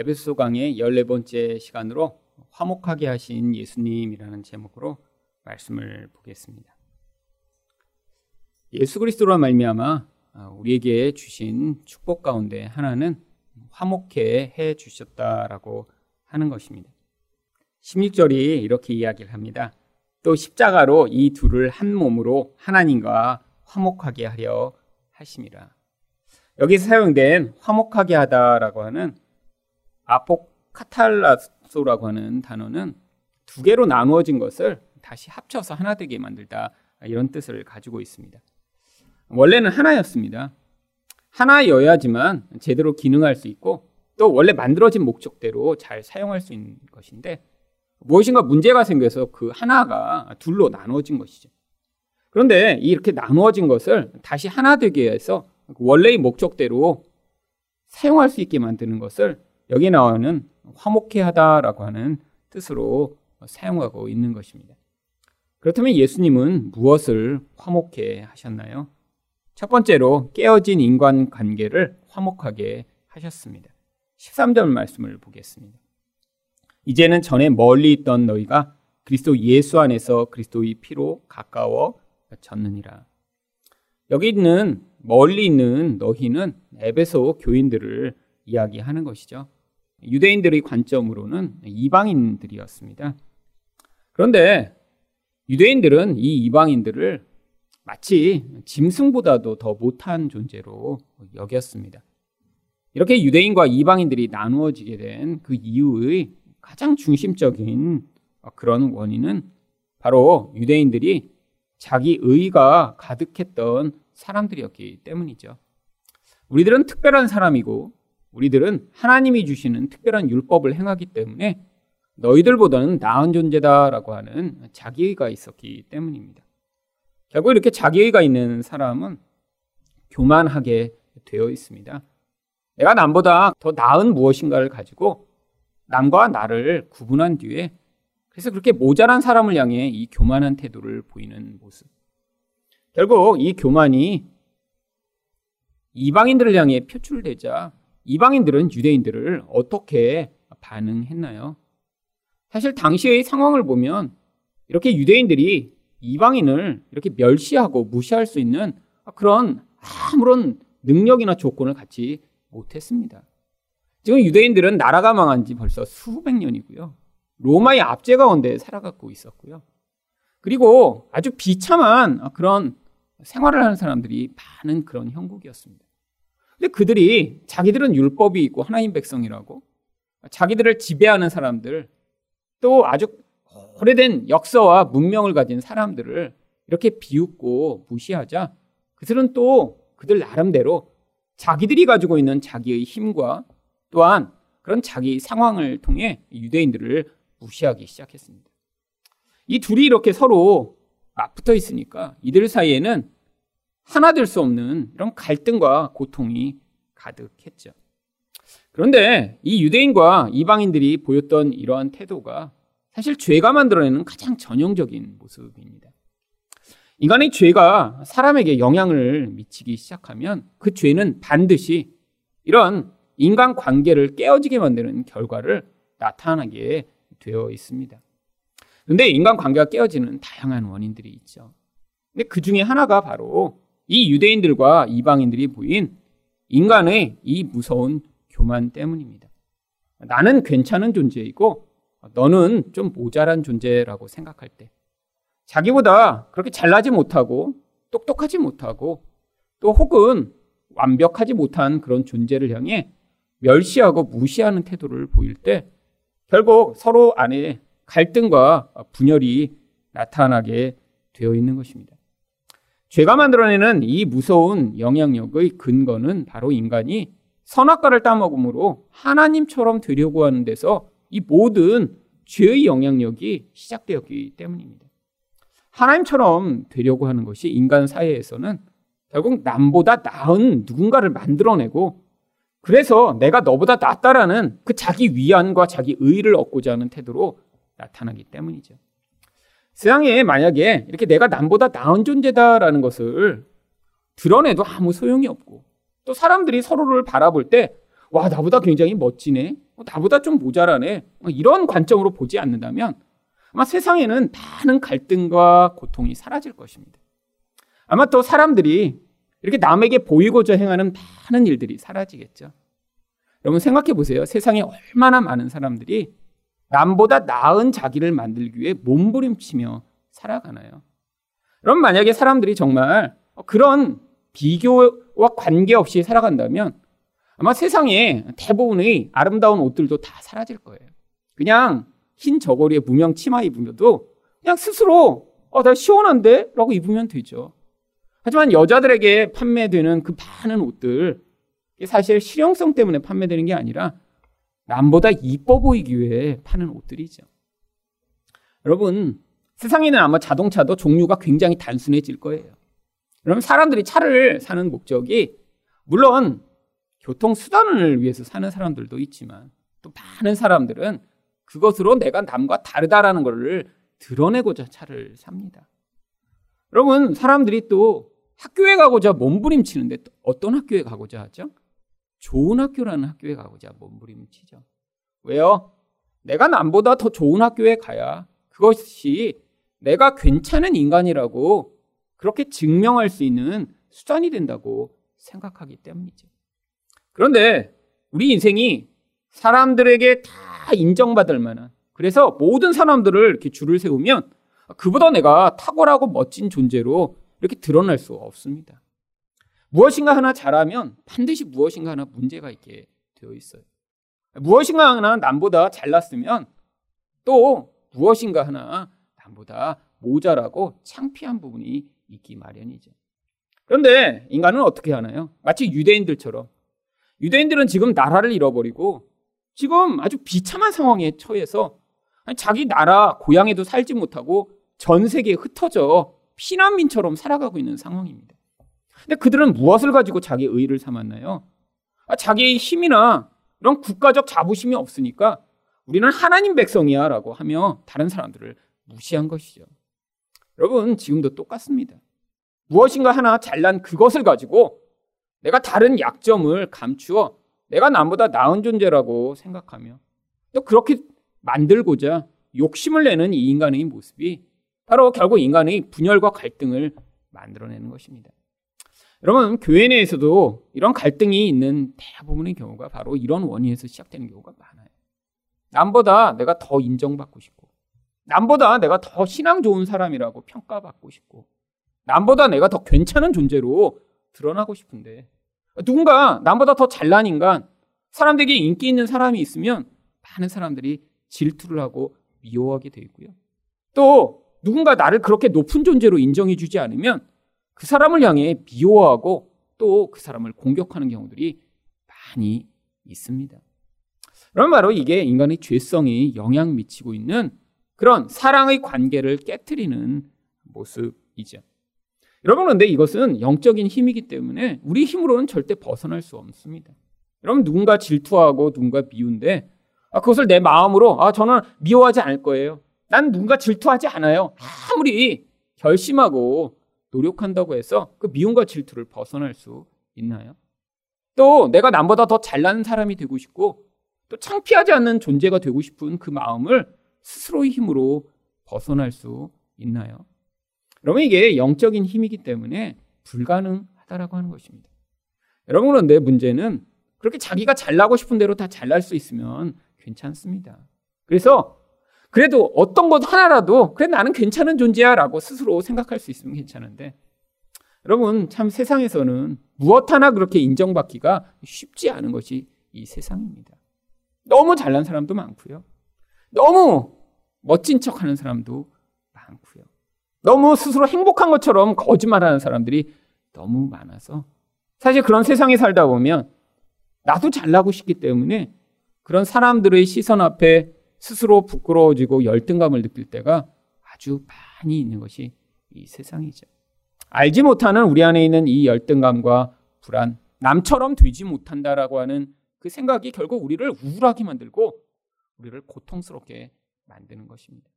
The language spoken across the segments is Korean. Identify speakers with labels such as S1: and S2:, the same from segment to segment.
S1: 에베소 강의 14번째 시간으로 화목하게 하신 예수님이라는 제목으로 말씀을 보겠습니다. 예수 그리스도로 말미암아 우리에게 주신 축복 가운데 하나는 화목해 해 주셨다라고 하는 것입니다. 16절이 이렇게 이야기를 합니다. 또 십자가로 이 둘을 한 몸으로 하나님과 화목하게 하려 하심이라. 여기서 사용된 화목하게 하다라고 하는 아포카탈라소라고 하는 단어는 두 개로 나누어진 것을 다시 합쳐서 하나 되게 만들다 이런 뜻을 가지고 있습니다. 원래는 하나였습니다. 하나여야지만 제대로 기능할 수 있고 또 원래 만들어진 목적대로 잘 사용할 수 있는 것인데 무엇인가 문제가 생겨서 그 하나가 둘로 나누어진 것이죠. 그런데 이렇게 나누어진 것을 다시 하나 되게 해서 원래의 목적대로 사용할 수 있게 만드는 것을 여기 나오는 화목해 하다라고 하는 뜻으로 사용하고 있는 것입니다. 그렇다면 예수님은 무엇을 화목해 하셨나요? 첫 번째로 깨어진 인간 관계를 화목하게 하셨습니다. 13절 말씀을 보겠습니다. 이제는 전에 멀리 있던 너희가 그리스도 예수 안에서 그리스도의 피로 가까워졌느니라. 여기 있는 멀리 있는 너희는 에베소 교인들을 이야기하는 것이죠. 유대인들의 관점으로는 이방인들이었습니다. 그런데 유대인들은 이 이방인들을 마치 짐승보다도 더 못한 존재로 여겼습니다. 이렇게 유대인과 이방인들이 나누어지게 된 그 이유의 가장 중심적인 그런 원인은 바로 유대인들이 자기 의가 가득했던 사람들이었기 때문이죠. 우리들은 특별한 사람이고 우리들은 하나님이 주시는 특별한 율법을 행하기 때문에 너희들보다는 나은 존재다라고 하는 자기의가 있었기 때문입니다. 결국 이렇게 자기의가 있는 사람은 교만하게 되어 있습니다. 내가 남보다 더 나은 무엇인가를 가지고 남과 나를 구분한 뒤에 그래서 그렇게 모자란 사람을 향해 이 교만한 태도를 보이는 모습. 결국 이 교만이 이방인들을 향해 표출되자 이방인들은 유대인들을 어떻게 반응했나요? 사실 당시의 상황을 보면 이렇게 유대인들이 이방인을 이렇게 멸시하고 무시할 수 있는 그런 아무런 능력이나 조건을 갖지 못했습니다. 지금 유대인들은 나라가 망한 지 벌써 수백 년이고요. 로마의 압제 가운데 살아가고 있었고요. 그리고 아주 비참한 그런 생활을 하는 사람들이 많은 그런 형국이었습니다. 근데 그들이 자기들은 율법이 있고 하나님 백성이라고 자기들을 지배하는 사람들 또 아주 오래된 역사와 문명을 가진 사람들을 이렇게 비웃고 무시하자 그들은 또 그들 나름대로 자기들이 가지고 있는 자기의 힘과 또한 그런 자기 상황을 통해 유대인들을 무시하기 시작했습니다. 이 둘이 이렇게 서로 맞붙어 있으니까 이들 사이에는 하나 될 수 없는 이런 갈등과 고통이 가득했죠. 그런데 이 유대인과 이방인들이 보였던 이러한 태도가 사실 죄가 만들어내는 가장 전형적인 모습입니다. 인간의 죄가 사람에게 영향을 미치기 시작하면 그 죄는 반드시 이런 인간 관계를 깨어지게 만드는 결과를 나타나게 되어 있습니다. 그런데 인간 관계가 깨어지는 다양한 원인들이 있죠. 근데 그 중에 하나가 바로 이 유대인들과 이방인들이 보인 인간의 이 무서운 교만 때문입니다. 나는 괜찮은 존재이고 너는 좀 모자란 존재라고 생각할 때 자기보다 그렇게 잘나지 못하고 똑똑하지 못하고 또 혹은 완벽하지 못한 그런 존재를 향해 멸시하고 무시하는 태도를 보일 때 결국 서로 안에 갈등과 분열이 나타나게 되어 있는 것입니다. 죄가 만들어내는 이 무서운 영향력의 근거는 바로 인간이 선악과를 따먹음으로 하나님처럼 되려고 하는 데서 이 모든 죄의 영향력이 시작되었기 때문입니다. 하나님처럼 되려고 하는 것이 인간 사회에서는 결국 남보다 나은 누군가를 만들어내고 그래서 내가 너보다 낫다라는 그 자기 위안과 자기 의의를 얻고자 하는 태도로 나타나기 때문이죠. 세상에 만약에 이렇게 내가 남보다 나은 존재다라는 것을 드러내도 아무 소용이 없고 또 사람들이 서로를 바라볼 때 와, 나보다 굉장히 멋지네. 어, 나보다 좀 모자라네. 뭐 이런 관점으로 보지 않는다면 아마 세상에는 많은 갈등과 고통이 사라질 것입니다. 아마 또 사람들이 이렇게 남에게 보이고자 행하는 많은 일들이 사라지겠죠. 여러분 생각해 보세요. 세상에 얼마나 많은 사람들이 남보다 나은 자기를 만들기 위해 몸부림치며 살아가나요? 그럼 만약에 사람들이 정말 그런 비교와 관계없이 살아간다면 아마 세상에 대부분의 아름다운 옷들도 다 사라질 거예요. 그냥 흰 저고리에 무명 치마 입으면도 그냥 스스로 어, 나 시원한데? 라고 입으면 되죠. 하지만 여자들에게 판매되는 그 많은 옷들, 사실 실용성 때문에 판매되는 게 아니라 남보다 이뻐 보이기 위해 파는 옷들이죠. 여러분, 세상에는 아마 자동차도 종류가 굉장히 단순해질 거예요. 그럼 사람들이 차를 사는 목적이 물론 교통수단을 위해서 사는 사람들도 있지만 또 많은 사람들은 그것으로 내가 남과 다르다라는 것을 드러내고자 차를 삽니다. 여러분, 사람들이 또 학교에 가고자 몸부림치는데 어떤 학교에 가고자 하죠? 좋은 학교라는 학교에 가고자 몸부림치죠. 왜요? 내가 남보다 더 좋은 학교에 가야 그것이 내가 괜찮은 인간이라고 그렇게 증명할 수 있는 수단이 된다고 생각하기 때문이죠. 그런데 우리 인생이 사람들에게 다 인정받을 만한 그래서 모든 사람들을 이렇게 줄을 세우면 그보다 내가 탁월하고 멋진 존재로 이렇게 드러날 수 없습니다. 무엇인가 하나 잘하면 반드시 무엇인가 하나 문제가 있게 되어 있어요. 무엇인가 하나 남보다 잘났으면 또 무엇인가 하나 남보다 모자라고 창피한 부분이 있기 마련이죠. 그런데 인간은 어떻게 하나요? 마치 유대인들처럼 유대인들은 지금 나라를 잃어버리고 지금 아주 비참한 상황에 처해서 자기 나라 고향에도 살지 못하고 전 세계에 흩어져 피난민처럼 살아가고 있는 상황입니다. 근데 그들은 무엇을 가지고 자기 의를 삼았나요? 아, 자기의 힘이나 이런 국가적 자부심이 없으니까 우리는 하나님 백성이야 라고 하며 다른 사람들을 무시한 것이죠. 여러분, 지금도 똑같습니다. 무엇인가 하나 잘난 그것을 가지고 내가 다른 약점을 감추어 내가 남보다 나은 존재라고 생각하며 또 그렇게 만들고자 욕심을 내는 이 인간의 모습이 바로 결국 인간의 분열과 갈등을 만들어내는 것입니다. 여러분, 교회 내에서도 이런 갈등이 있는 대부분의 경우가 바로 이런 원인에서 시작되는 경우가 많아요. 남보다 내가 더 인정받고 싶고, 남보다 내가 더 신앙 좋은 사람이라고 평가받고 싶고, 남보다 내가 더 괜찮은 존재로 드러나고 싶은데, 누군가 남보다 더 잘난 인간, 사람들에게 인기 있는 사람이 있으면 많은 사람들이 질투를 하고 미워하게 되고요. 또 누군가 나를 그렇게 높은 존재로 인정해 주지 않으면 그 사람을 향해 미워하고 또 그 사람을 공격하는 경우들이 많이 있습니다. 그럼 바로 이게 인간의 죄성이 영향 미치고 있는 그런 사랑의 관계를 깨뜨리는 모습이죠. 여러분, 그런데 이것은 영적인 힘이기 때문에 우리 힘으로는 절대 벗어날 수 없습니다. 여러분, 누군가 질투하고 누군가 미운데, 아, 그것을 내 마음으로, 아, 저는 미워하지 않을 거예요. 난 누군가 질투하지 않아요. 아무리 결심하고 노력한다고 해서 그 미움과 질투를 벗어날 수 있나요? 또 내가 남보다 더 잘나는 사람이 되고 싶고 또 창피하지 않는 존재가 되고 싶은 그 마음을 스스로의 힘으로 벗어날 수 있나요? 여러분 이게 영적인 힘이기 때문에 불가능하다라고 하는 것입니다. 여러분 그런데 문제는 그렇게 자기가 잘나고 싶은 대로 다 잘날 수 있으면 괜찮습니다. 그래서 그래도 어떤 것 하나라도 그래 나는 괜찮은 존재야라고 스스로 생각할 수 있으면 괜찮은데 여러분 참 세상에서는 무엇 하나 그렇게 인정받기가 쉽지 않은 것이 이 세상입니다. 너무 잘난 사람도 많고요. 너무 멋진 척하는 사람도 많고요. 너무 스스로 행복한 것처럼 거짓말하는 사람들이 너무 많아서 사실 그런 세상에 살다 보면 나도 잘나고 싶기 때문에 그런 사람들의 시선 앞에 스스로 부끄러워지고 열등감을 느낄 때가 아주 많이 있는 것이 이 세상이죠. 알지 못하는 우리 안에 있는 이 열등감과 불안, 남처럼 되지 못한다라고 하는 그 생각이 결국 우리를 우울하게 만들고 우리를 고통스럽게 만드는 것입니다.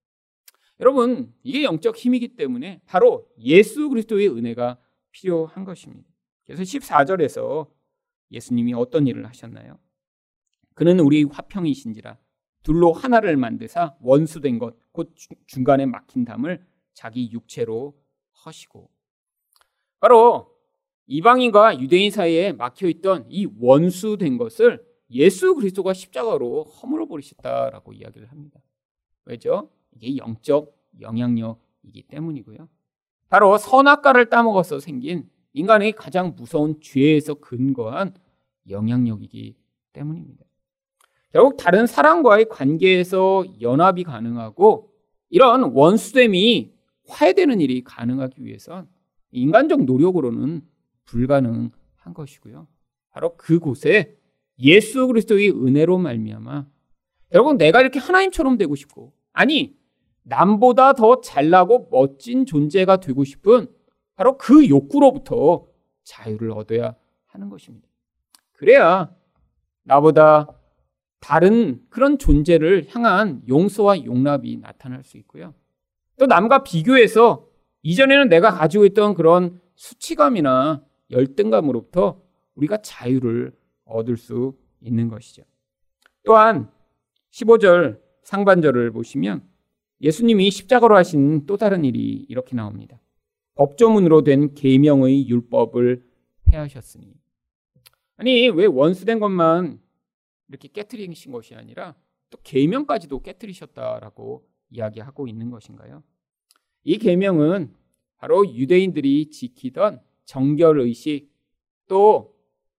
S1: 여러분, 이게 영적 힘이기 때문에 바로 예수 그리스도의 은혜가 필요한 것입니다. 그래서 14절에서 예수님이 어떤 일을 하셨나요? 그는 우리 화평이신지라 둘로 하나를 만드사 원수된 것 곧 중간에 막힌 담을 자기 육체로 허시고 바로 이방인과 유대인 사이에 막혀 있던 이 원수된 것을 예수 그리스도가 십자가로 허물어 버리셨다라고 이야기를 합니다. 왜죠? 이게 영적 영향력이기 때문이고요. 바로 선악과를 따먹어서 생긴 인간의 가장 무서운 죄에서 근거한 영향력이기 때문입니다. 결국 다른 사람과의 관계에서 연합이 가능하고 이런 원수됨이 화해되는 일이 가능하기 위해선 인간적 노력으로는 불가능한 것이고요. 바로 그곳에 예수 그리스도의 은혜로 말미암아 결국 내가 이렇게 하나님처럼 되고 싶고 아니 남보다 더 잘나고 멋진 존재가 되고 싶은 바로 그 욕구로부터 자유를 얻어야 하는 것입니다. 그래야 나보다 다른 그런 존재를 향한 용서와 용납이 나타날 수 있고요. 또 남과 비교해서 이전에는 내가 가지고 있던 그런 수치감이나 열등감으로부터 우리가 자유를 얻을 수 있는 것이죠. 또한 15절 상반절을 보시면 예수님이 십자가로 하신 또 다른 일이 이렇게 나옵니다. 법조문으로 된 계명의 율법을 폐하셨으니 아니 왜 원수된 것만 이렇게 깨뜨리신 것이 아니라 또 계명까지도 깨뜨리셨다라고 이야기하고 있는 것인가요? 이 계명은 바로 유대인들이 지키던 정결 의식 또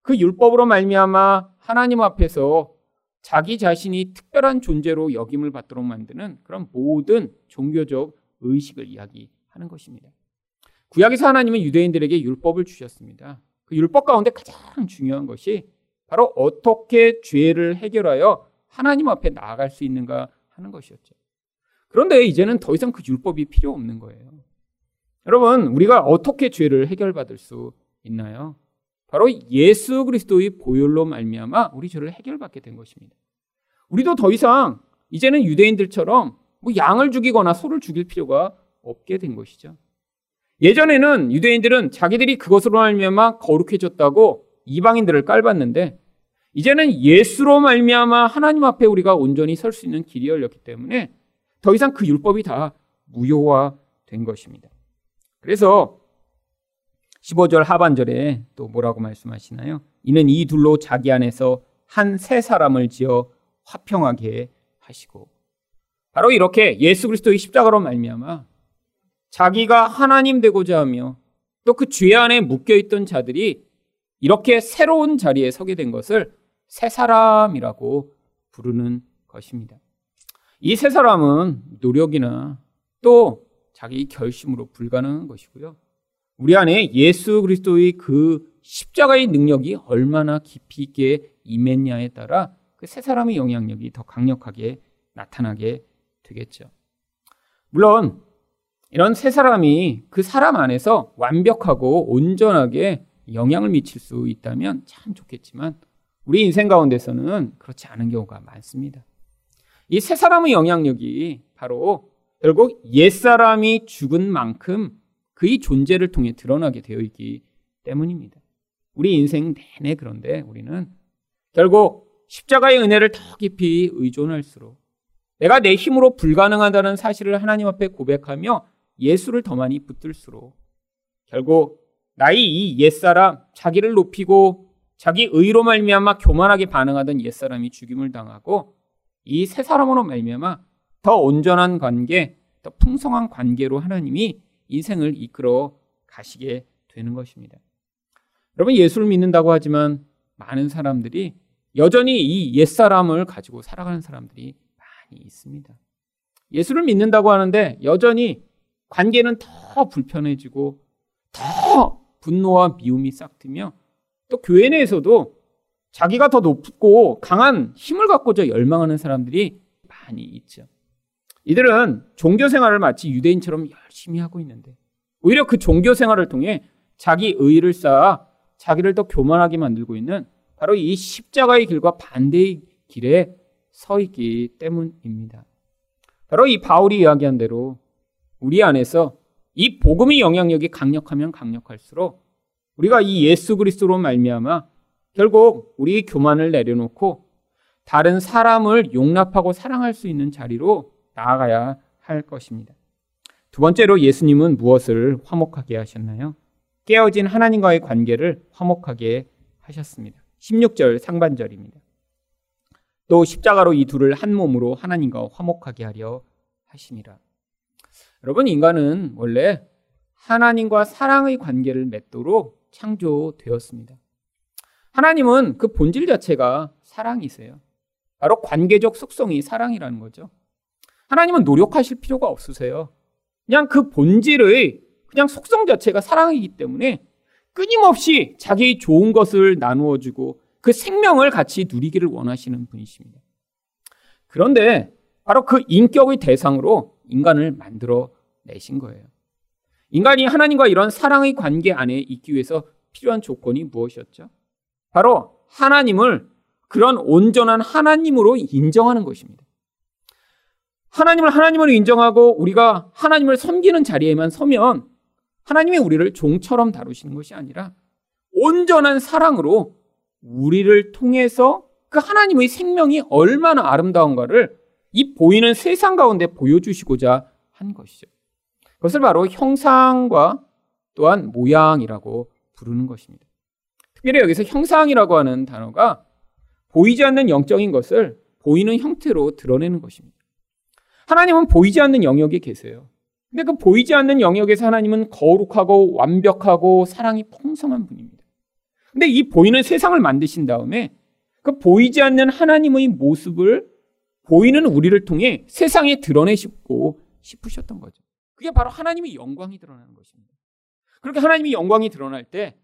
S1: 그 율법으로 말미암아 하나님 앞에서 자기 자신이 특별한 존재로 여김을 받도록 만드는 그런 모든 종교적 의식을 이야기하는 것입니다. 구약에서 하나님은 유대인들에게 율법을 주셨습니다. 그 율법 가운데 가장 중요한 것이 바로 어떻게 죄를 해결하여 하나님 앞에 나아갈 수 있는가 하는 것이었죠. 그런데 이제는 더 이상 그 율법이 필요 없는 거예요. 여러분, 우리가 어떻게 죄를 해결받을 수 있나요? 바로 예수 그리스도의 보혈로 말미암아 우리 죄를 해결받게 된 것입니다. 우리도 더 이상 이제는 유대인들처럼 뭐 양을 죽이거나 소를 죽일 필요가 없게 된 것이죠. 예전에는 유대인들은 자기들이 그것으로 말미암아 거룩해졌다고 이방인들을 깔봤는데 이제는 예수로 말미암아 하나님 앞에 우리가 온전히 설 수 있는 길이 열렸기 때문에 더 이상 그 율법이 다 무효화된 것입니다. 그래서 15절 하반절에 또 뭐라고 말씀하시나요? 이는 이 둘로 자기 안에서 한 세 사람을 지어 화평하게 하시고 바로 이렇게 예수 그리스도의 십자가로 말미암아 자기가 하나님 되고자 하며 또 그 죄 안에 묶여 있던 자들이 이렇게 새로운 자리에 서게 된 것을 세 사람이라고 부르는 것입니다. 이세 사람은 노력이나 또 자기 결심으로 불가능한 것이고요. 우리 안에 예수 그리스도의 그 십자가의 능력이 얼마나 깊이 있게 임했냐에 따라 그세 사람의 영향력이 더 강력하게 나타나게 되겠죠. 물론 이런 세 사람이 그 사람 안에서 완벽하고 온전하게 영향을 미칠 수 있다면 참 좋겠지만 우리 인생 가운데서는 그렇지 않은 경우가 많습니다. 이 세 사람의 영향력이 바로 결국 옛사람이 죽은 만큼 그의 존재를 통해 드러나게 되어 있기 때문입니다. 우리 인생 내내 그런데 우리는 결국 십자가의 은혜를 더 깊이 의존할수록 내가 내 힘으로 불가능하다는 사실을 하나님 앞에 고백하며 예수를 더 많이 붙들수록 결국 나의 이 옛사람 자기를 높이고 자기 의로 말미암아 교만하게 반응하던 옛사람이 죽임을 당하고 이세 사람으로 말미암아 더 온전한 관계, 더 풍성한 관계로 하나님이 인생을 이끌어 가시게 되는 것입니다. 여러분 예수를 믿는다고 하지만 많은 사람들이 여전히 이 옛사람을 가지고 살아가는 사람들이 많이 있습니다. 예수를 믿는다고 하는데 여전히 관계는 더 불편해지고 더 분노와 미움이 싹트며 또 교회 내에서도 자기가 더 높고 강한 힘을 갖고자 열망하는 사람들이 많이 있죠. 이들은 종교 생활을 마치 유대인처럼 열심히 하고 있는데 오히려 그 종교 생활을 통해 자기 의를 쌓아 자기를 더 교만하게 만들고 있는 바로 이 십자가의 길과 반대의 길에 서 있기 때문입니다. 바로 이 바울이 이야기한 대로 우리 안에서 이 복음의 영향력이 강력하면 강력할수록 우리가 이 예수 그리스도로 말미암아 결국 우리 교만을 내려놓고 다른 사람을 용납하고 사랑할 수 있는 자리로 나아가야 할 것입니다. 두 번째로 예수님은 무엇을 화목하게 하셨나요? 깨어진 하나님과의 관계를 화목하게 하셨습니다. 16절 상반절입니다. 또 십자가로 이 둘을 한 몸으로 하나님과 화목하게 하려 하심이라. 여러분 인간은 원래 하나님과 사랑의 관계를 맺도록 창조되었습니다. 하나님은 그 본질 자체가 사랑이세요. 바로 관계적 속성이 사랑이라는 거죠. 하나님은 노력하실 필요가 없으세요. 그냥 그 본질의 그냥 속성 자체가 사랑이기 때문에 끊임없이 자기의 좋은 것을 나누어 주고 그 생명을 같이 누리기를 원하시는 분이십니다. 그런데 바로 그 인격의 대상으로 인간을 만들어 내신 거예요. 인간이 하나님과 이런 사랑의 관계 안에 있기 위해서 필요한 조건이 무엇이었죠? 바로 하나님을 그런 온전한 하나님으로 인정하는 것입니다. 하나님을 하나님으로 인정하고 우리가 하나님을 섬기는 자리에만 서면 하나님이 우리를 종처럼 다루시는 것이 아니라 온전한 사랑으로 우리를 통해서 그 하나님의 생명이 얼마나 아름다운가를 이 보이는 세상 가운데 보여주시고자 한 것이죠. 그것을 바로 형상과 또한 모양이라고 부르는 것입니다. 특별히 여기서 형상이라고 하는 단어가 보이지 않는 영적인 것을 보이는 형태로 드러내는 것입니다. 하나님은 보이지 않는 영역에 계세요. 근데 그 보이지 않는 영역에서 하나님은 거룩하고 완벽하고 사랑이 풍성한 분입니다. 근데 이 보이는 세상을 만드신 다음에 그 보이지 않는 하나님의 모습을 보이는 우리를 통해 세상에 드러내시고 싶으셨던 거죠. 그게 바로 하나님의 영광이 드러나는 것입니다. 그렇게 하나님의 영광이 드러날 때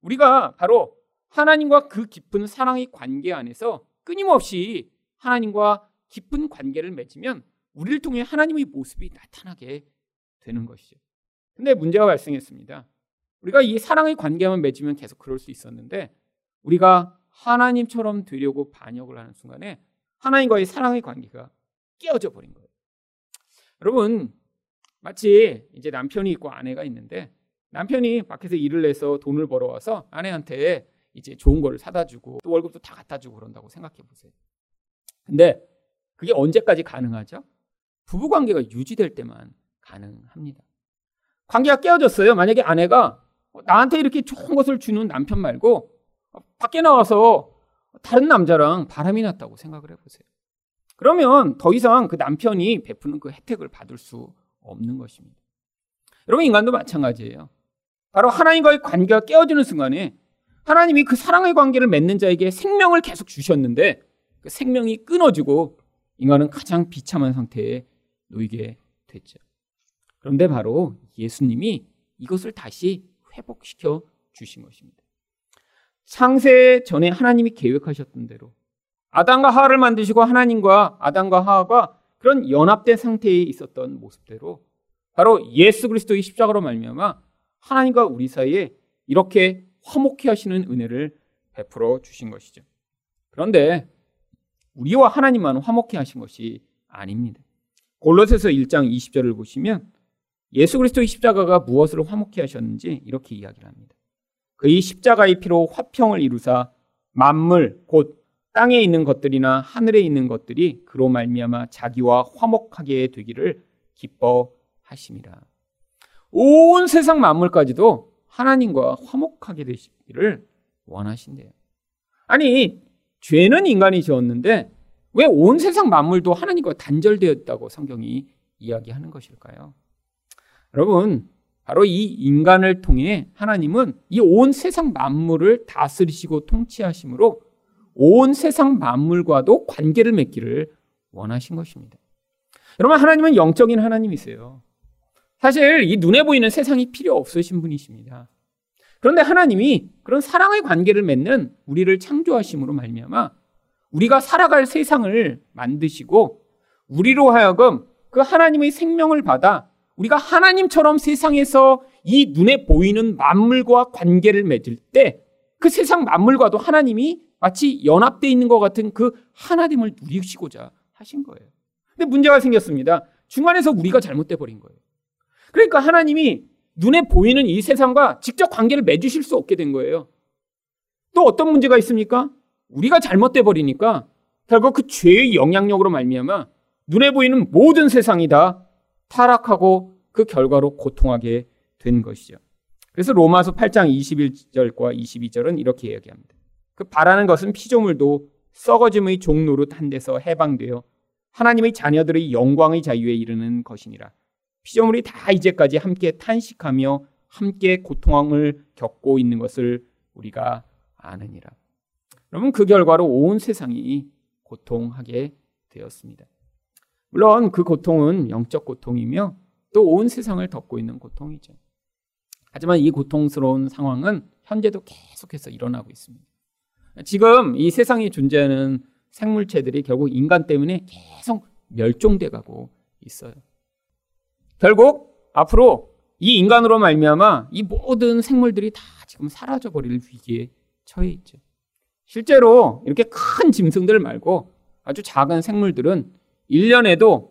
S1: 우리가 바로 하나님과 그 깊은 사랑의 관계 안에서 끊임없이 하나님과 깊은 관계를 맺으면 우리를 통해 하나님의 모습이 나타나게 되는 것이죠. 근데 문제가 발생했습니다. 우리가 이 사랑의 관계만 맺으면 계속 그럴 수 있었는데 우리가 하나님처럼 되려고 반역을 하는 순간에 하나님과의 사랑의 관계가 깨어져 버린 거예요. 여러분 마치 이제 남편이 있고 아내가 있는데 남편이 밖에서 일을 해서 돈을 벌어와서 아내한테 이제 좋은 거를 사다 주고 또 월급도 다 갖다 주고 그런다고 생각해 보세요. 근데 그게 언제까지 가능하죠? 부부 관계가 유지될 때만 가능합니다. 관계가 깨어졌어요. 만약에 아내가 나한테 이렇게 좋은 것을 주는 남편 말고 밖에 나와서 다른 남자랑 바람이 났다고 생각을 해보세요. 그러면 더 이상 그 남편이 베푸는 그 혜택을 받을 수 없는 것입니다. 여러분, 인간도 마찬가지예요. 바로 하나님과의 관계가 깨어지는 순간에 하나님이 그 사랑의 관계를 맺는 자에게 생명을 계속 주셨는데 그 생명이 끊어지고 인간은 가장 비참한 상태에 놓이게 됐죠. 그런데 바로 예수님이 이것을 다시 회복시켜 주신 것입니다. 창세 전에 하나님이 계획하셨던 대로 아담과 하와를 만드시고 하나님과 아담과 하와가 그런 연합된 상태에 있었던 모습대로 바로 예수 그리스도의 십자가로 말미암아 하나님과 우리 사이에 이렇게 화목해 하시는 은혜를 베풀어 주신 것이죠. 그런데 우리와 하나님만 화목해 하신 것이 아닙니다. 골로새서 1장 20절을 보시면 예수 그리스도의 십자가가 무엇을 화목해 하셨는지 이렇게 이야기를 합니다. 그의 십자가의 피로 화평을 이루사 만물 곧 땅에 있는 것들이나 하늘에 있는 것들이 그로 말미암아 자기와 화목하게 되기를 기뻐하심이라. 온 세상 만물까지도 하나님과 화목하게 되시기를 원하신대요. 아니, 죄는 인간이 지었는데 왜 온 세상 만물도 하나님과 단절되었다고 성경이 이야기하는 것일까요? 여러분, 바로 이 인간을 통해 하나님은 이 온 세상 만물을 다스리시고 통치하심으로 온 세상 만물과도 관계를 맺기를 원하신 것입니다. 여러분, 하나님은 영적인 하나님이세요. 사실 이 눈에 보이는 세상이 필요 없으신 분이십니다. 그런데 하나님이 그런 사랑의 관계를 맺는 우리를 창조하심으로 말미암아 우리가 살아갈 세상을 만드시고 우리로 하여금 그 하나님의 생명을 받아 우리가 하나님처럼 세상에서 이 눈에 보이는 만물과 관계를 맺을 때 그 세상 만물과도 하나님이 마치 연합되어 있는 것 같은 그 하나됨을 누리시고자 하신 거예요. 근데 문제가 생겼습니다. 중간에서 우리가 잘못돼 버린 거예요. 그러니까 하나님이 눈에 보이는 이 세상과 직접 관계를 맺으실 수 없게 된 거예요. 또 어떤 문제가 있습니까? 우리가 잘못돼 버리니까 결국 그 죄의 영향력으로 말미암아 눈에 보이는 모든 세상이 다 타락하고 그 결과로 고통하게 된 것이죠. 그래서 로마서 8장 21절과 22절은 이렇게 이야기합니다. 그 바라는 것은 피조물도 썩어짐의 종노릇 한 데서 해방되어 하나님의 자녀들의 영광의 자유에 이르는 것이니라. 피조물이 다 이제까지 함께 탄식하며 함께 고통을 겪고 있는 것을 우리가 아느니라. 여러분 그 결과로 온 세상이 고통하게 되었습니다. 물론 그 고통은 영적 고통이며 또 온 세상을 덮고 있는 고통이죠. 하지만 이 고통스러운 상황은 현재도 계속해서 일어나고 있습니다. 지금 이 세상에 존재하는 생물체들이 결국 인간 때문에 계속 멸종돼 가고 있어요. 결국 앞으로 이 인간으로 말미암아 이 모든 생물들이 다 지금 사라져 버릴 위기에 처해 있죠. 실제로 이렇게 큰 짐승들 말고 아주 작은 생물들은 1년에도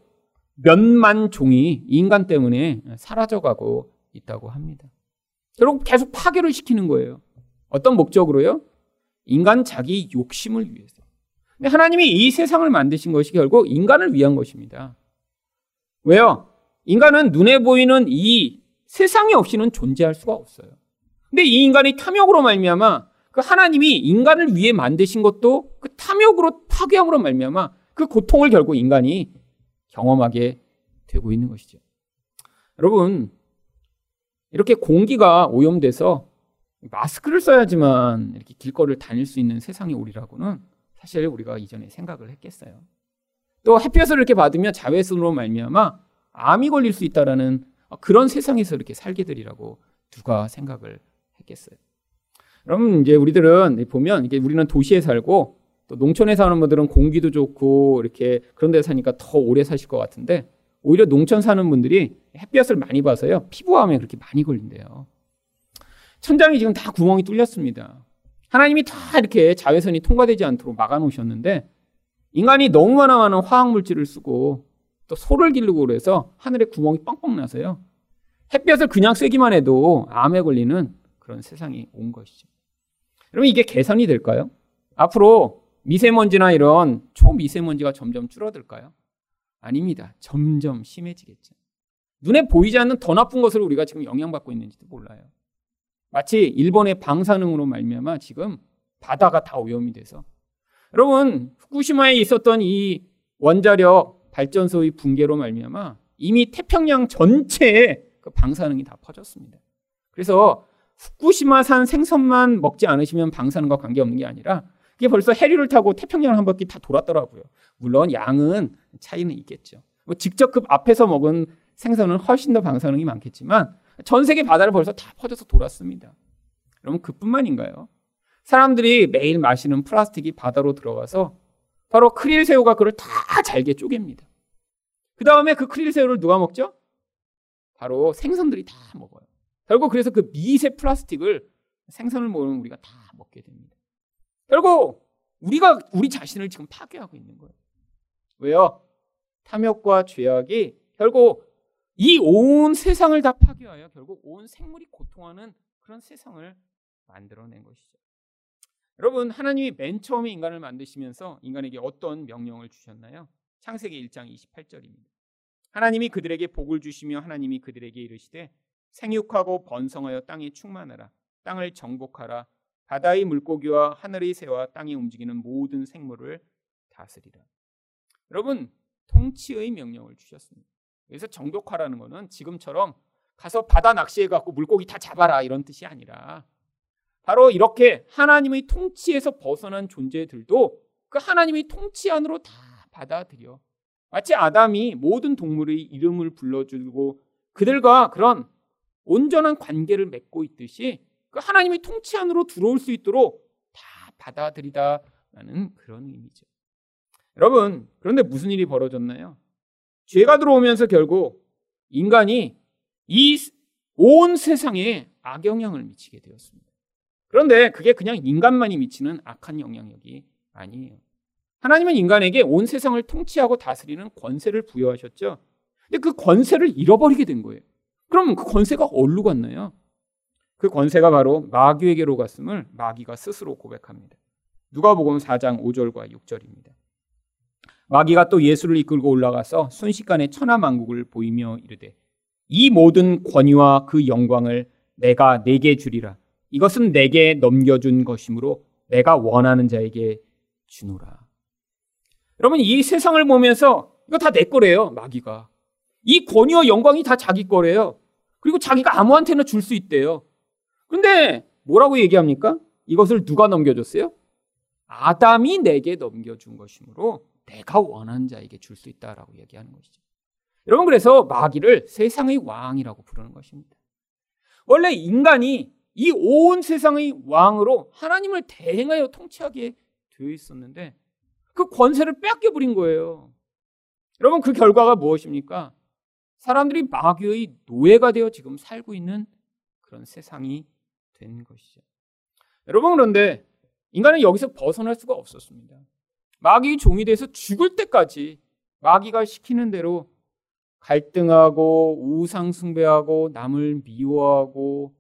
S1: 몇만 종이 인간 때문에 사라져 가고 있다고 합니다. 결국 계속 파괴를 시키는 거예요. 어떤 목적으로요? 인간 자기 욕심을 위해서. 근데 하나님이 이 세상을 만드신 것이 결국 인간을 위한 것입니다. 왜요? 인간은 눈에 보이는 이 세상이 없이는 존재할 수가 없어요. 근데 이 인간이 탐욕으로 말미암아 그 하나님이 인간을 위해 만드신 것도 그 탐욕으로 파괴함으로 말미암아 그 고통을 결국 인간이 경험하게 되고 있는 것이죠. 여러분 이렇게 공기가 오염돼서 마스크를 써야지만 이렇게 길거리를 다닐 수 있는 세상이 오리라고는 사실 우리가 이전에 생각을 했겠어요. 또 햇볕을 이렇게 받으면 자외선으로 말미암아 암이 걸릴 수 있다라는 그런 세상에서 이렇게 살게 되리라고 누가 생각을 했겠어요. 그럼 이제 우리들은 보면 이게 우리는 도시에 살고 또 농촌에 사는 분들은 공기도 좋고 이렇게 그런 데 사니까 더 오래 사실 것 같은데 오히려 농촌 사는 분들이 햇볕을 많이 봐서요 피부암에 그렇게 많이 걸린대요. 천장이 지금 다 구멍이 뚫렸습니다. 하나님이 다 이렇게 자외선이 통과되지 않도록 막아놓으셨는데 인간이 너무나 많은 화학물질을 쓰고 또 소를 기르고 그래서 하늘에 구멍이 뻥뻥 나서요. 햇볕을 그냥 쐬기만 해도 암에 걸리는 그런 세상이 온 것이죠. 여러분 이게 개선이 될까요? 앞으로 미세먼지나 이런 초미세먼지가 점점 줄어들까요? 아닙니다. 점점 심해지겠죠. 눈에 보이지 않는 더 나쁜 것을 우리가 지금 영향받고 있는지도 몰라요. 마치 일본의 방사능으로 말미암아 지금 바다가 다 오염이 돼서 여러분 후쿠시마에 있었던 이 원자력 발전소의 붕괴로 말미암아 이미 태평양 전체에 그 방사능이 다 퍼졌습니다. 그래서 후쿠시마산 생선만 먹지 않으시면 방사능과 관계없는 게 아니라 그게 벌써 해류를 타고 태평양 한 바퀴 다 돌았더라고요. 물론 양은 차이는 있겠죠. 뭐 직접 그 앞에서 먹은 생선은 훨씬 더 방사능이 많겠지만 전 세계 바다를 벌써 다 퍼져서 돌았습니다. 여러분 그뿐만인가요? 사람들이 매일 마시는 플라스틱이 바다로 들어가서 바로 크릴 새우가 그걸 다 잘게 쪼갭니다. 그 다음에 그 크릴 새우를 누가 먹죠? 바로 생선들이 다 먹어요. 결국 그래서 그 미세 플라스틱을 생선을 먹으면 우리가 다 먹게 됩니다. 결국 우리가 우리 자신을 지금 파괴하고 있는 거예요. 왜요? 탐욕과 죄악이 결국 이 온 세상을 다 파괴하여 결국 온 생물이 고통하는 그런 세상을 만들어낸 것이죠. 여러분, 하나님이 맨 처음에 인간을 만드시면서 인간에게 어떤 명령을 주셨나요? 창세기 1장 28절입니다. 하나님이 그들에게 복을 주시며 하나님이 그들에게 이르시되 생육하고 번성하여 땅에 충만하라 땅을 정복하라 바다의 물고기와 하늘의 새와 땅에 움직이는 모든 생물을 다스리라. 여러분, 통치의 명령을 주셨습니다. 그래서 정독하라는 거는 지금처럼 가서 바다 낚시해 갖고 물고기 다 잡아라 이런 뜻이 아니라 바로 이렇게 하나님의 통치에서 벗어난 존재들도 그 하나님의 통치 안으로 다 받아들여 마치 아담이 모든 동물의 이름을 불러주고 그들과 그런 온전한 관계를 맺고 있듯이 그 하나님의 통치 안으로 들어올 수 있도록 다 받아들이다라는 그런 의미죠. 여러분, 그런데 무슨 일이 벌어졌나요? 죄가 들어오면서 결국 인간이 이 온 세상에 악영향을 미치게 되었습니다. 그런데 그게 그냥 인간만이 미치는 악한 영향력이 아니에요. 하나님은 인간에게 온 세상을 통치하고 다스리는 권세를 부여하셨죠. 근데 그 권세를 잃어버리게 된 거예요. 그럼 그 권세가 어디로 갔나요? 그 권세가 바로 마귀에게로 갔음을 마귀가 스스로 고백합니다. 누가복음 4장 5절과 6절입니다. 마귀가 또 예수를 이끌고 올라가서 순식간에 천하만국을 보이며 이르되 이 모든 권위와 그 영광을 내가 내게 주리라. 이것은 내게 넘겨준 것이므로 내가 원하는 자에게 주노라. 여러분 이 세상을 보면서 이거 다 내 거래요. 마귀가. 이 권위와 영광이 다 자기 거래요. 그리고 자기가 아무한테나 줄 수 있대요. 근데 뭐라고 얘기합니까? 이것을 누가 넘겨줬어요? 아담이 내게 넘겨준 것이므로 내가 원하는 자에게 줄 수 있다라고 얘기하는 것이죠. 여러분 그래서 마귀를 세상의 왕이라고 부르는 것입니다. 원래 인간이 이 온 세상의 왕으로 하나님을 대행하여 통치하게 되어 있었는데 그 권세를 빼앗겨 버린 거예요. 여러분 그 결과가 무엇입니까? 사람들이 마귀의 노예가 되어 지금 살고 있는 그런 세상이 된 것이죠. 여러분 그런데 인간은 여기서 벗어날 수가 없었습니다. 마귀의 종이 돼서 죽을 때까지 마귀가 시키는 대로 갈등하고 우상 숭배하고 남을 미워하고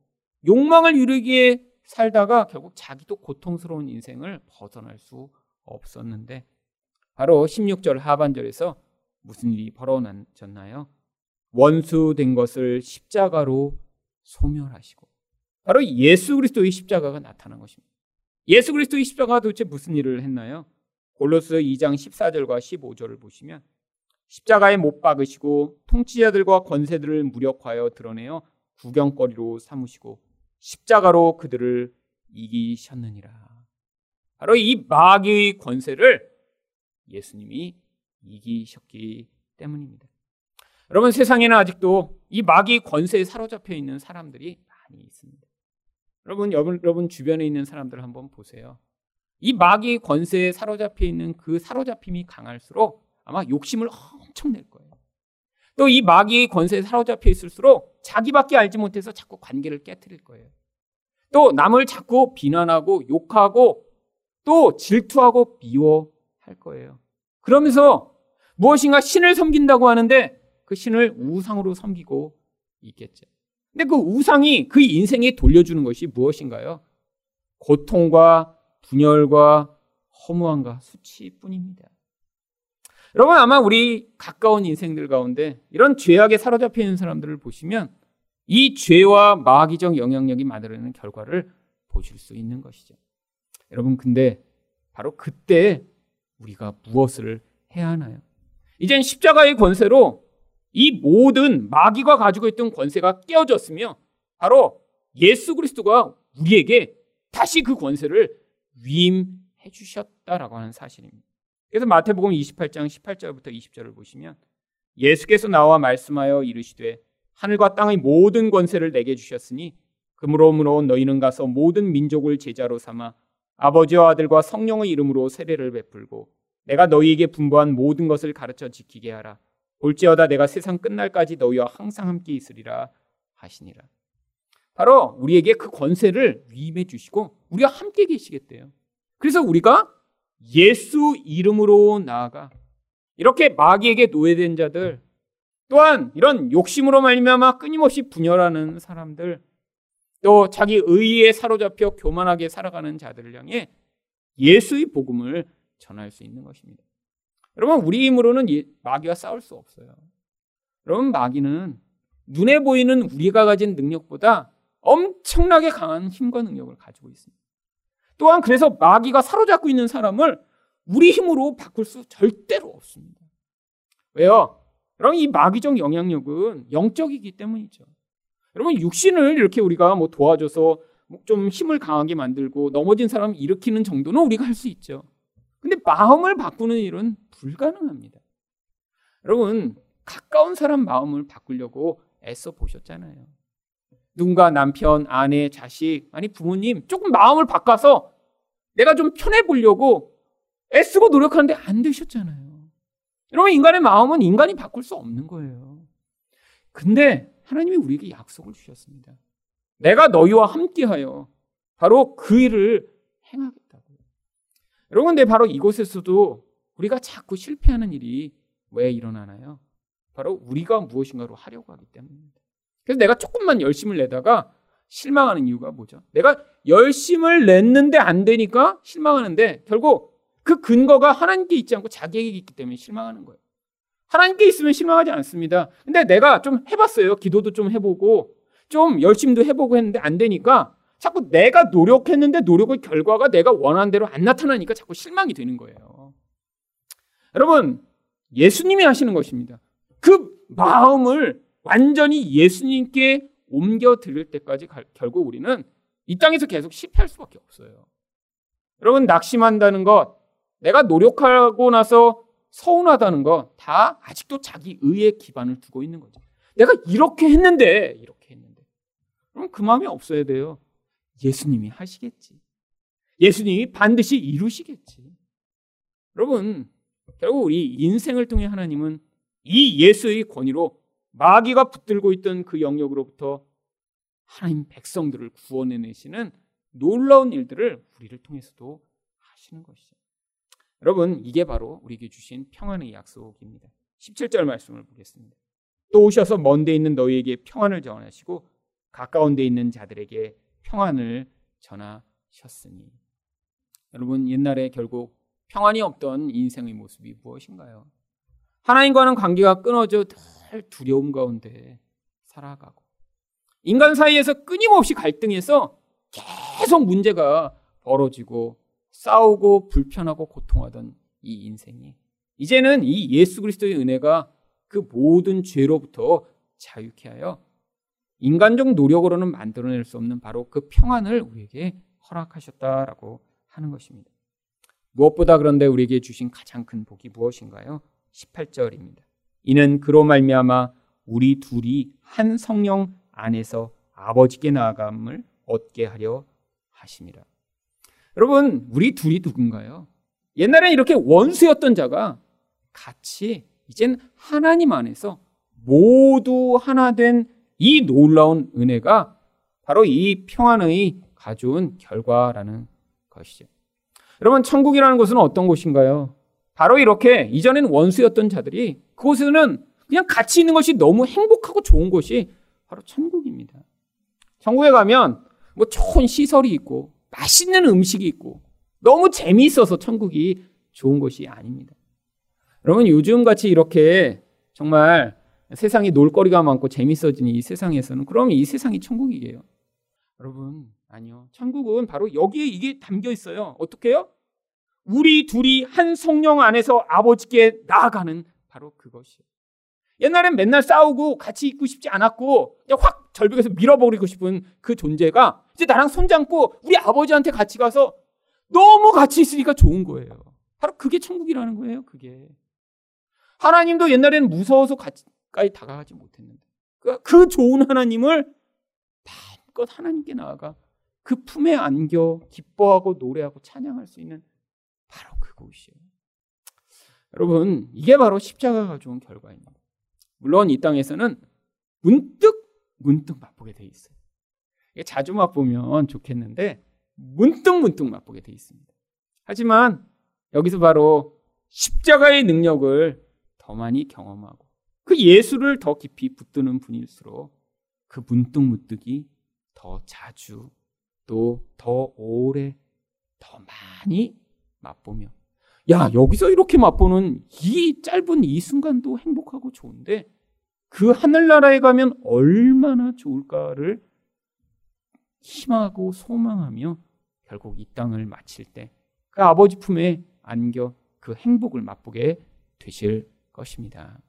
S1: 욕망을 이루기에 살다가 결국 자기도 고통스러운 인생을 벗어날 수 없었는데 바로 16절 하반절에서 무슨 일이 벌어졌나요? 원수된 것을 십자가로 소멸하시고 바로 예수 그리스도의 십자가가 나타난 것입니다. 예수 그리스도의 십자가가 도대체 무슨 일을 했나요? 골로스 2장 14절과 15절을 보시면 십자가에 못 박으시고 통치자들과 권세들을 무력하여 드러내어 구경거리로 삼으시고 십자가로 그들을 이기셨느니라. 바로 이 마귀의 권세를 예수님이 이기셨기 때문입니다. 여러분 세상에는 아직도 이 마귀 권세에 사로잡혀 있는 사람들이 많이 있습니다. 여러분 여러분 주변에 있는 사람들 한번 보세요. 이 마귀 권세에 사로잡혀 있는 그 사로잡힘이 강할수록 아마 욕심을 엄청 낼 거예요. 또 이 마귀의 권세에 사로잡혀 있을수록 자기밖에 알지 못해서 자꾸 관계를 깨뜨릴 거예요. 또 남을 자꾸 비난하고 욕하고 또 질투하고 미워할 거예요. 그러면서 무엇인가 신을 섬긴다고 하는데 그 신을 우상으로 섬기고 있겠죠. 근데 그 우상이 그 인생에 돌려주는 것이 무엇인가요? 고통과 분열과 허무함과 수치뿐입니다. 여러분 아마 우리 가까운 인생들 가운데 이런 죄악에 사로잡혀 있는 사람들을 보시면 이 죄와 마귀적 영향력이 만들어내는 결과를 보실 수 있는 것이죠. 여러분 근데 바로 그때 우리가 무엇을 해야 하나요? 이젠 십자가의 권세로 이 모든 마귀가 가지고 있던 권세가 깨어졌으며 바로 예수 그리스도가 우리에게 다시 그 권세를 위임해 주셨다라고 하는 사실입니다. 그래서 마태복음 28장 18절부터 20절을 보시면 예수께서 나와 말씀하여 이르시되 하늘과 땅의 모든 권세를 내게 주셨으니 그러므로 너희는 가서 모든 민족을 제자로 삼아 아버지와 아들과 성령의 이름으로 세례를 베풀고 내가 너희에게 분부한 모든 것을 가르쳐 지키게 하라. 볼지어다 내가 세상 끝날까지 너희와 항상 함께 있으리라 하시니라. 바로 우리에게 그 권세를 위임해 주시고 우리와 함께 계시겠대요. 그래서 우리가 예수 이름으로 나아가 이렇게 마귀에게 노예된 자들 또한 이런 욕심으로 말미암아 끊임없이 분열하는 사람들 또 자기 의에 사로잡혀 교만하게 살아가는 자들을 향해 예수의 복음을 전할 수 있는 것입니다. 여러분 우리 힘으로는 마귀와 싸울 수 없어요. 여러분 마귀는 눈에 보이는 우리가 가진 능력보다 엄청나게 강한 힘과 능력을 가지고 있습니다. 또한 그래서 마귀가 사로잡고 있는 사람을 우리 힘으로 바꿀 수 절대로 없습니다. 왜요? 여러분 이 마귀적 영향력은 영적이기 때문이죠. 여러분 육신을 이렇게 우리가 뭐 도와줘서 좀 힘을 강하게 만들고 넘어진 사람 일으키는 정도는 우리가 할 수 있죠. 근데 마음을 바꾸는 일은 불가능합니다. 여러분 가까운 사람 마음을 바꾸려고 애써 보셨잖아요. 누군가 남편, 아내, 자식, 아니 부모님 조금 마음을 바꿔서 내가 좀 편해 보려고 애쓰고 노력하는데 안 되셨잖아요. 여러분 인간의 마음은 인간이 바꿀 수 없는 거예요. 근데 하나님이 우리에게 약속을 주셨습니다. 내가 너희와 함께하여 바로 그 일을 행하겠다고. 여러분, 근데 바로 이곳에서도 우리가 자꾸 실패하는 일이 왜 일어나나요? 바로 우리가 무엇인가로 하려고 하기 때문입니다. 그래서 내가 조금만 열심을 내다가 실망하는 이유가 뭐죠? 내가 열심을 냈는데 안 되니까 실망하는데 결국 그 근거가 하나님께 있지 않고 자기에게 있기 때문에 실망하는 거예요. 하나님께 있으면 실망하지 않습니다. 근데 내가 좀 해봤어요. 기도도 좀 해보고 좀 열심도 해보고 했는데 안 되니까 자꾸 내가 노력했는데 노력의 결과가 내가 원하는 대로 안 나타나니까 자꾸 실망이 되는 거예요. 여러분, 예수님이 하시는 것입니다. 그 마음을 완전히 예수님께 옮겨 드릴 때까지 결국 우리는 이 땅에서 계속 실패할 수밖에 없어요. 여러분, 낙심한다는 것, 내가 노력하고 나서 서운하다는 것, 다 아직도 자기 의에 기반을 두고 있는 거죠. 내가 이렇게 했는데, 이렇게 했는데. 그럼 그 마음이 없어야 돼요. 예수님이 하시겠지. 예수님이 반드시 이루시겠지. 여러분, 결국 우리 인생을 통해 하나님은 이 예수의 권위로 마귀가 붙들고 있던 그 영역으로부터 하나님 백성들을 구원해내시는 놀라운 일들을 우리를 통해서도 하시는 것이죠. 여러분, 이게 바로 우리에게 주신 평안의 약속입니다. 17절 말씀을 보겠습니다. 또 오셔서 먼데 있는 너희에게 평안을 전하시고 가까운 데 있는 자들에게 평안을 전하셨으니. 여러분, 옛날에 결국 평안이 없던 인생의 모습이 무엇인가요? 하나님과는 관계가 끊어져 늘 두려움 가운데 살아가고 인간 사이에서 끊임없이 갈등해서 계속 문제가 벌어지고 싸우고 불편하고 고통하던 이 인생이 이제는 이 예수 그리스도의 은혜가 그 모든 죄로부터 자유케 하여 인간적 노력으로는 만들어낼 수 없는 바로 그 평안을 우리에게 허락하셨다라고 하는 것입니다. 무엇보다 그런데 우리에게 주신 가장 큰 복이 무엇인가요? 18절입니다. 이는 그로 말미암아 우리 둘이 한 성령 안에서 아버지께 나아감을 얻게 하려 하심이라. 여러분, 우리 둘이 누군가요? 옛날엔 이렇게 원수였던 자가 같이 이젠 하나님 안에서 모두 하나 된 이 놀라운 은혜가 바로 이 평안의 가져온 결과라는 것이죠. 여러분, 천국이라는 곳은 어떤 곳인가요? 바로 이렇게 이전엔 원수였던 자들이 그곳에는 그냥 같이 있는 것이 너무 행복하고 좋은 곳이 바로 천국입니다. 천국에 가면 뭐 좋은 시설이 있고 맛있는 음식이 있고 너무 재미있어서 천국이 좋은 곳이 아닙니다. 여러분 요즘 같이 이렇게 정말 세상에 놀거리가 많고 재밌어지는 이 세상에서는 그럼 이 세상이 천국이에요. 여러분 아니요. 천국은 바로 여기에 이게 담겨 있어요. 어떻게요? 우리 둘이 한 성령 안에서 아버지께 나아가는 바로 그것이에요. 옛날엔 맨날 싸우고 같이 있고 싶지 않았고 그냥 확 절벽에서 밀어버리고 싶은 그 존재가 이제 나랑 손잡고 우리 아버지한테 같이 가서 너무 같이 있으니까 좋은 거예요. 바로 그게 천국이라는 거예요. 그게 하나님도 옛날에는 무서워서 가까이 다가가지 못했는데 그, 그 좋은 하나님을 마음껏 하나님께 나아가 그 품에 안겨 기뻐하고 노래하고 찬양할 수 있는 바로 그곳이에요. 여러분, 이게 바로 십자가가 가져온 결과입니다. 물론 이 땅에서는 문득 문득 맛보게 돼 있어요. 자주 맛보면 좋겠는데 문득 문득 맛보게 돼 있습니다. 하지만 여기서 바로 십자가의 능력을 더 많이 경험하고 그 예수를 더 깊이 붙드는 분일수록 그 문득 문득이 더 자주 또 더 오래 더 많이 맛보며 야 여기서 이렇게 맛보는 이 짧은 이 순간도 행복하고 좋은데 그 하늘나라에 가면 얼마나 좋을까를 희망하고 소망하며 결국 이 땅을 마칠 때 그 아버지 품에 안겨 그 행복을 맛보게 되실 것입니다.